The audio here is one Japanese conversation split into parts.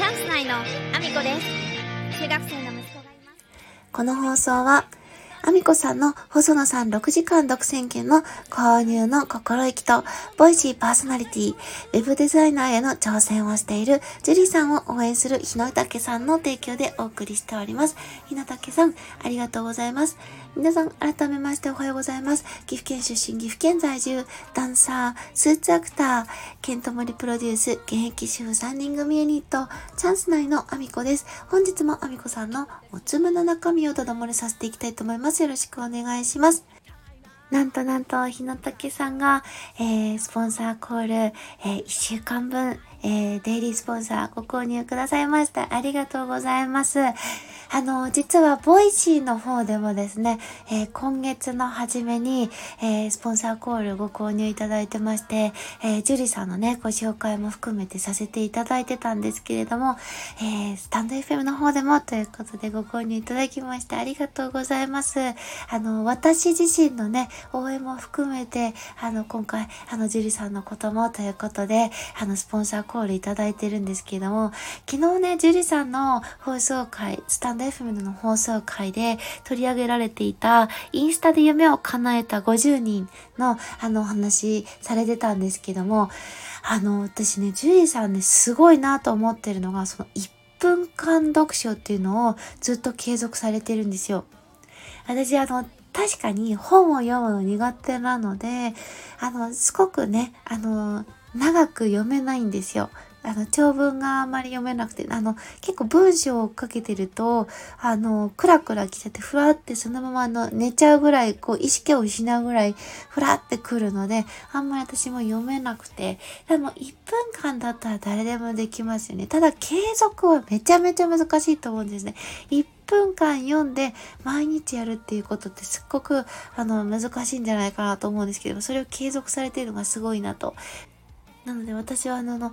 チャンス内のアミコです中学生の息子がいますこの放送は、アミコさんの細野さん6時間独占権の購入の心意気と、ボイシーパーソナリティ、ウェブデザイナーへの挑戦をしているジュリーさんを応援する日野武さんの提供でお送りしております。日野武さん、ありがとうございます。皆さん、改めましておはようございます。岐阜県出身、岐阜県在住、ダンサー、スーツアクター、ケントモリプロデュース、現役主婦3人組ユニット、チャンス内のアミコです。本日もアミコさんのおつむの中身をただ漏れさせていきたいと思います。よろしくお願いします。なんとなんと、日野武さんが、えー、スポンサーコール、えー、1週間分、えー、デイリースポンサーご購入くださいました。ありがとうございます。あの、実は、ボイシーの方でもですね、えー、今月の初めに、えー、スポンサーコールご購入いただいてまして、えー、ジュリさんのね、ご紹介も含めてさせていただいてたんですけれども、えスタンド FM の方でもということでご購入いただきましてありがとうございます。あの、私自身のね、応援も含めて、あの、今回、あの、ジュリさんのこともということで、あの、スポンサーコールいただいてるんですけれども、昨日ね、ジュリさんの放送回、スタンド FM の放送回で取り上げられていた、インスタで夢を叶えた50人の、あの、お話されてたんですけども、あの、私ね、ジュリさんね、すごいなと思ってるのが、その1分間読書っていうのをずっと継続されてるんですよ。私、あの、確かに本を読むの苦手なので、あの、すごくね、あの、長く読めないんですよ。あの、長文があんまり読めなくて、あの、結構文章をかけてると、あの、クラクラ来ちゃって、ふらってそのままあの、寝ちゃうぐらい、こう、意識を失うぐらい、ふらってくるので、あんまり私も読めなくて、でも1分間だったら誰でもできますよね。ただ、継続はめちゃめちゃ難しいと思うんですね。1分間読んで毎日やるっていうことってすっごくあの難しいんじゃないかなと思うんですけどそれを継続されているのがすごいなとなので私はあの、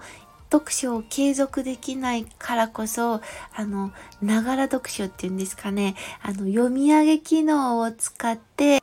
読書を継続できないからこそ、あの、ながら読書っていうんですかね、あの、読み上げ機能を使って、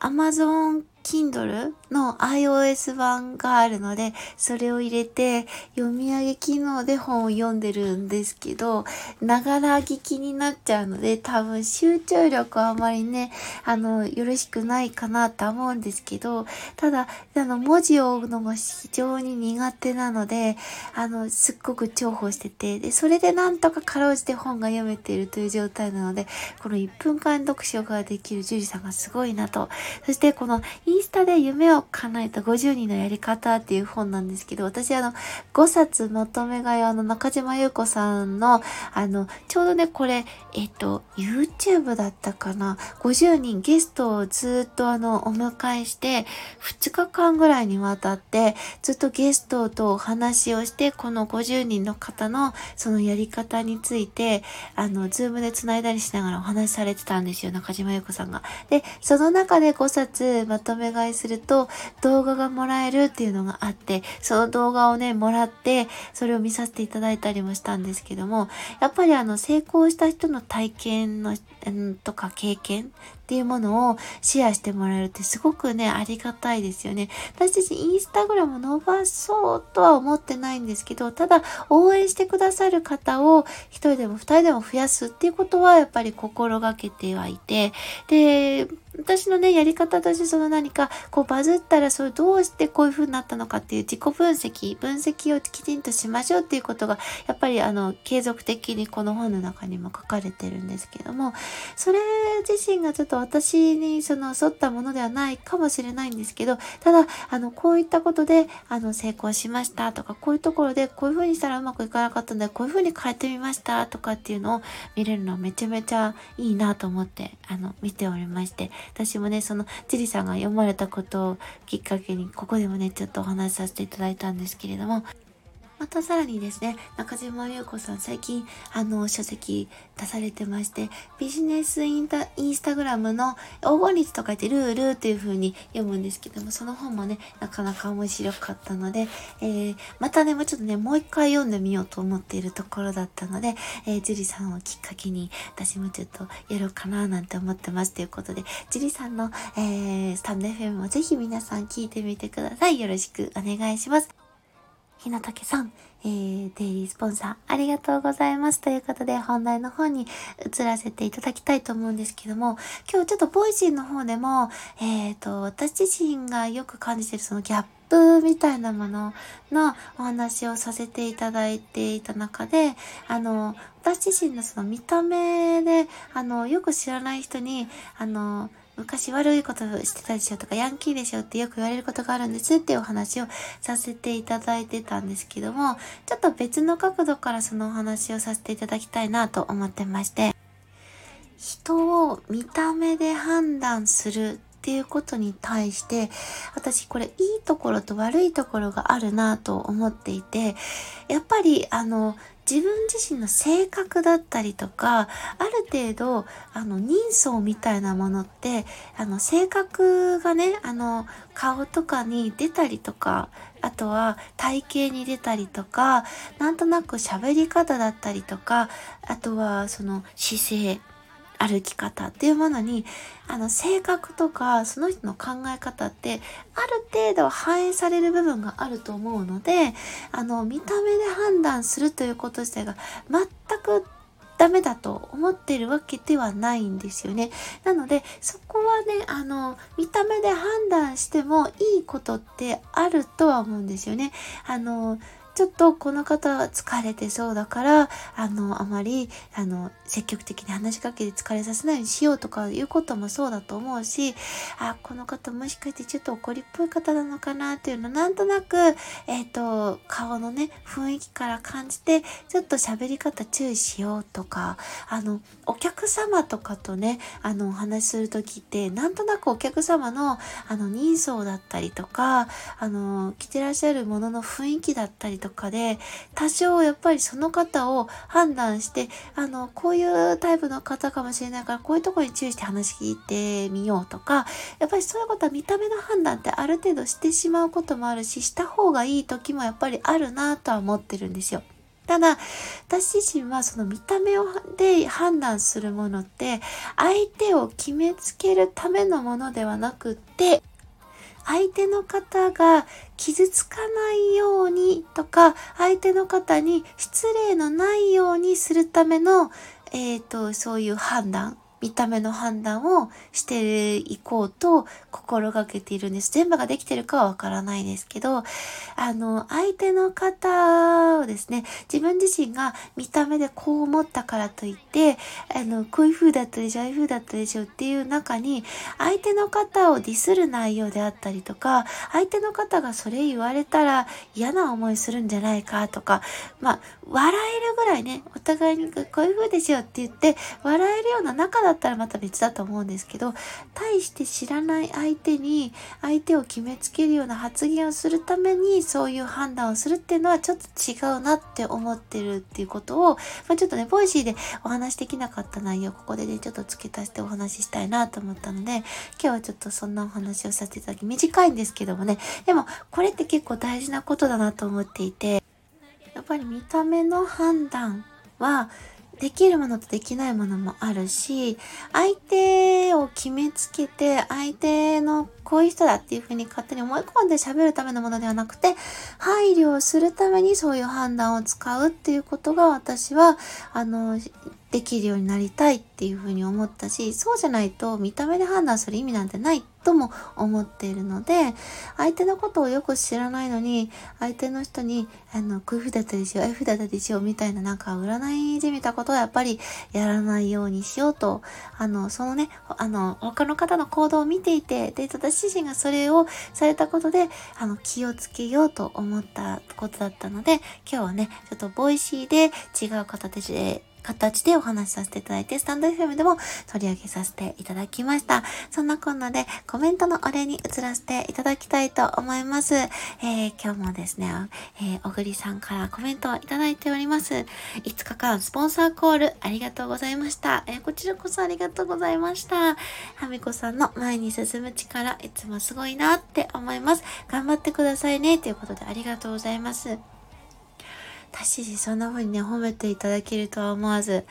Amazon Kindle の iOS 版があるので、それを入れて読み上げ機能で本を読んでるんですけど、ながら聞きになっちゃうので、多分集中力はあまりね、あの、よろしくないかなと思うんですけど、ただ、あの、文字を追うのが非常に苦手なので、あの、すっごく重宝してて、で、それでなんとかかろうじて本が読めているという状態なので、この1分間読書ができる樹里さんがすごいなと。そしてこのインインスタで夢を叶えた50人のやり方っていう本なんですけど、私あの、5冊まとめ買いあの、中島優子さんの、あの、ちょうどね、これ、えっと、YouTube だったかな、50人ゲストをずっとあの、お迎えして、2日間ぐらいにわたって、ずっとゲストとお話をして、この50人の方のそのやり方について、あの、ズームで繋いだりしながらお話しされてたんですよ、中島優子さんが。で、その中で5冊まとめ願いすると動画がもらえるっていうのがあって、その動画をね、もらって、それを見させていただいたりもしたんですけども、やっぱりあの、成功した人の体験の、とか経験っていうものをシェアしてもらえるってすごくね、ありがたいですよね。私たちインスタグラム伸ばそうとは思ってないんですけど、ただ応援してくださる方を一人でも二人でも増やすっていうことはやっぱり心がけてはいて、で、私のね、やり方としてその何か、こうバズったらそれどうしてこういう風になったのかっていう自己分析、分析をきちんとしましょうっていうことが、やっぱりあの、継続的にこの本の中にも書かれてるんですけども、それ自身がちょっと私にその沿ったものではないかもしれないんですけど、ただ、あの、こういったことで、あの、成功しましたとか、こういうところでこういう風にしたらうまくいかなかったので、こういう風に変えてみましたとかっていうのを見れるのはめちゃめちゃいいなと思って、あの、見ておりまして、私もね、その、ジリさんが読まれたことをきっかけに、ここでもね、ちょっとお話しさせていただいたんですけれども、またさらにですね、中島優子さん最近、あの、書籍出されてまして、ビジネスインタ、インスタグラムの応募率とか言ってルールっていう風に読むんですけども、その本もね、なかなか面白かったので、えー、またね、もうちょっとね、もう一回読んでみようと思っているところだったので、えー、ジュリさんをきっかけに、私もちょっとやろうかななんて思ってますということで、ジュリさんの、えー、スタンド FM もぜひ皆さん聞いてみてください。よろしくお願いします。ひなたけさん、えー、デイリースポンサーありがとうございます。ということで本題の方に移らせていただきたいと思うんですけども、今日ちょっとボイシーの方でも、えっ、ー、と、私自身がよく感じてるそのギャップみたいなもののお話をさせていただいていた中で、あの、私自身のその見た目で、あの、よく知らない人に、あの、昔悪いことしてたでしょとか、ヤンキーでしょってよく言われることがあるんですっていうお話をさせていただいてたんですけども、ちょっと別の角度からそのお話をさせていただきたいなと思ってまして、人を見た目で判断するっていうことに対して、私これいいところと悪いところがあるなと思っていて、やっぱりあの、自分自身の性格だったりとか、ある程度、あの、人相みたいなものって、あの、性格がね、あの、顔とかに出たりとか、あとは体型に出たりとか、なんとなく喋り方だったりとか、あとはその姿勢、歩き方っていうものに、あの、性格とか、その人の考え方って、ある程度反映される部分があると思うので、あの、見た目で判断するということ自体が全くダメだと思ってるわけではないんですよね。なので、そこはね、あの、見た目で判断してもいいことってあるとは思うんですよね。あの、ちょっとこの方は疲れてそうだから、あの、あまり、あの、積極的に話しかけて疲れさせないようにしようとかいうこともそうだと思うし、あ、この方もしかしてちょっと怒りっぽい方なのかなっていうのなんとなく、えっ、ー、と、顔のね、雰囲気から感じて、ちょっと喋り方注意しようとか、あの、お客様とかとね、あの、お話しするときって、なんとなくお客様の、あの、人相だったりとか、あの、着てらっしゃるものの雰囲気だったりとか、とかで、多少やっぱりその方を判断して、あの、こういうタイプの方かもしれないから、こういうところに注意して話聞いてみようとか、やっぱりそういうことは見た目の判断ってある程度してしまうこともあるし、した方がいい時もやっぱりあるなとは思ってるんですよ。ただ、私自身はその見た目をで判断するものって、相手を決めつけるためのものではなくって、相手の方が傷つかないとか、相手の方に失礼のないようにするための、え、ー、と、そういう判断。見た目の判断をしていこうと心がけているんです。全部ができてるかはわからないですけど、あの、相手の方をですね、自分自身が見た目でこう思ったからといって、あの、こういう風だったでしょ、ああいう風だったでしょっていう中に、相手の方をディスる内容であったりとか、相手の方がそれ言われたら嫌な思いするんじゃないかとか、まあ、笑えるぐらいね、お互いにこういう風ですよって言って、笑えるような仲だだったらまた別だと思うんですけど、対して知らない相手に相手を決めつけるような発言をするためにそういう判断をするっていうのはちょっと違うなって思ってるっていうことを、まあ、ちょっとね、ボイシーでお話できなかった内容、ここでね、ちょっと付け足してお話ししたいなと思ったので、今日はちょっとそんなお話をさせていただき、短いんですけどもね、でもこれって結構大事なことだなと思っていて、やっぱり見た目の判断はできるものとできないものもあるし、相手を決めつけて、相手のこういう人だっていうふうに勝手に思い込んで喋るためのものではなくて、配慮をするためにそういう判断を使うっていうことが私は、あの、できるようになりたいっていうふうに思ったし、そうじゃないと見た目で判断する意味なんてないとも思っているので、相手のことをよく知らないのに、相手の人に、あの、こういう風だったでしょ、う風だったでしょ、みたいななんか占いじみたことはやっぱりやらないようにしようと、あの、そのね、あの、他の方の行動を見ていて、で、私自身がそれをされたことで、あの、気をつけようと思ったことだったので、今日はね、ちょっとボイシーで違う形で形でお話しさせていただいて、スタンド FM でも取り上げさせていただきました。そんなこんなでコメントのお礼に移らせていただきたいと思います。えー、今日もですね、えー、小栗さんからコメントをいただいております。5日間スポンサーコールありがとうございました。えー、こちらこそありがとうございました。はみこさんの前に進む力、いつもすごいなって思います。頑張ってくださいね。ということでありがとうございます。私自そんな風にね、褒めていただけるとは思わず、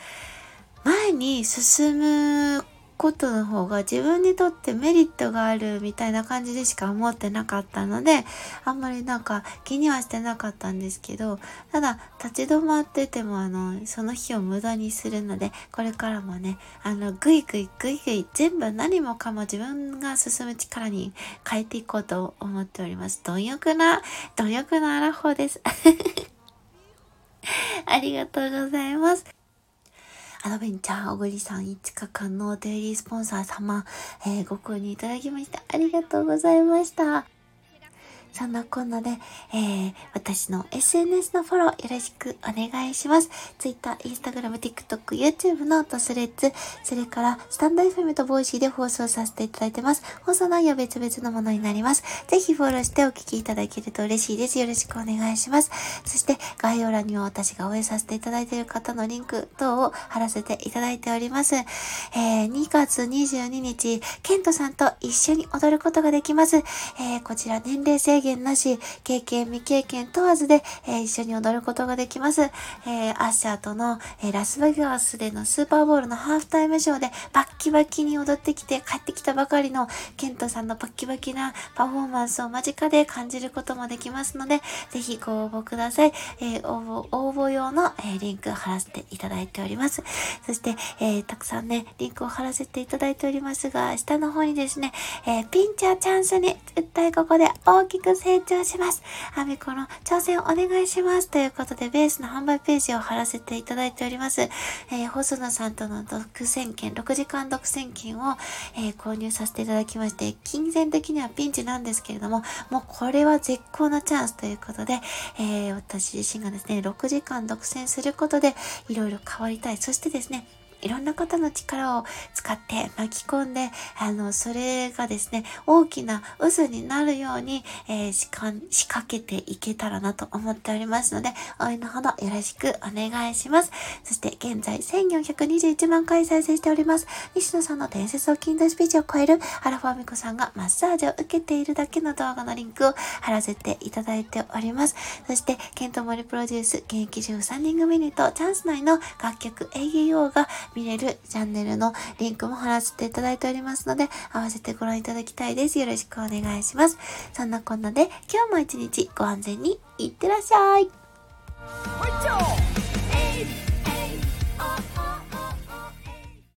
前に進むことの方が自分にとってメリットがあるみたいな感じでしか思ってなかったので、あんまりなんか気にはしてなかったんですけど、ただ立ち止まっててもあの、その日を無駄にするので、これからもね、あの、ぐいぐいぐいぐい全部何もかも自分が進む力に変えていこうと思っております。貪欲な、貪欲なアラフォーです。ありがとうございます。アドベンチャー小栗さん5日間のデイリースポンサー様、えー、ご購入いただきましてありがとうございました。そんなこんなで、えー、私の SNS のフォローよろしくお願いします。Twitter、Instagram、TikTok、YouTube とスレッズ、それからスタンド FM とボイシーで放送させていただいてます。放送内容別々のものになります。ぜひフォローしてお聞きいただけると嬉しいです。よろしくお願いします。そして概要欄には私が応援させていただいている方のリンク等を貼らせていただいております。えー、2月22日、ケントさんと一緒に踊ることができます。えー、こちら年齢制限なし、経験未経験問わずで、えー、一緒に踊ることができます。えー、アッシャーとの、えー、ラスベガスでのスーパーボールのハーフタイムショーでバッキバキに踊ってきて帰ってきたばかりのケントさんのバッキバキなパフォーマンスを間近で感じることもできますので、ぜひご応募ください。えー、応募、応募用の、えー、リンク貼らせていただいております。そして、えー、たくさんね、リンクを貼らせていただいておりますが、下の方にですね、えー、ピンチャーチャンスに絶対ここで大きく成長します。アミコの挑戦お願いします。ということで、ベースの販売ページを貼らせていただいております。えー、細野さんとの独占券、6時間独占券を、えー、購入させていただきまして、金銭的にはピンチなんですけれども、もうこれは絶好のチャンスということで、えー、私自身がですね、6時間独占することで、いろいろ変わりたい。そしてですね、いろんな方の力を使って巻き込んで、あの、それがですね、大きな渦になるように、えー、仕掛けていけたらなと思っておりますので、応援のほどよろしくお願いします。そして、現在1421万回再生しております。西野さんの伝説を近代スピーチを超えるアラフォーミコさんがマッサージを受けているだけの動画のリンクを貼らせていただいております。そして、ケントモリプロデュース、現役13人組にとチャンス内の楽曲 AEO が見れるチャンネルのリンクも貼らせていただいておりますので、合わせてご覧いただきたいです。よろしくお願いします。そんなこんなで、今日も一日ご安全にいってらっしゃい。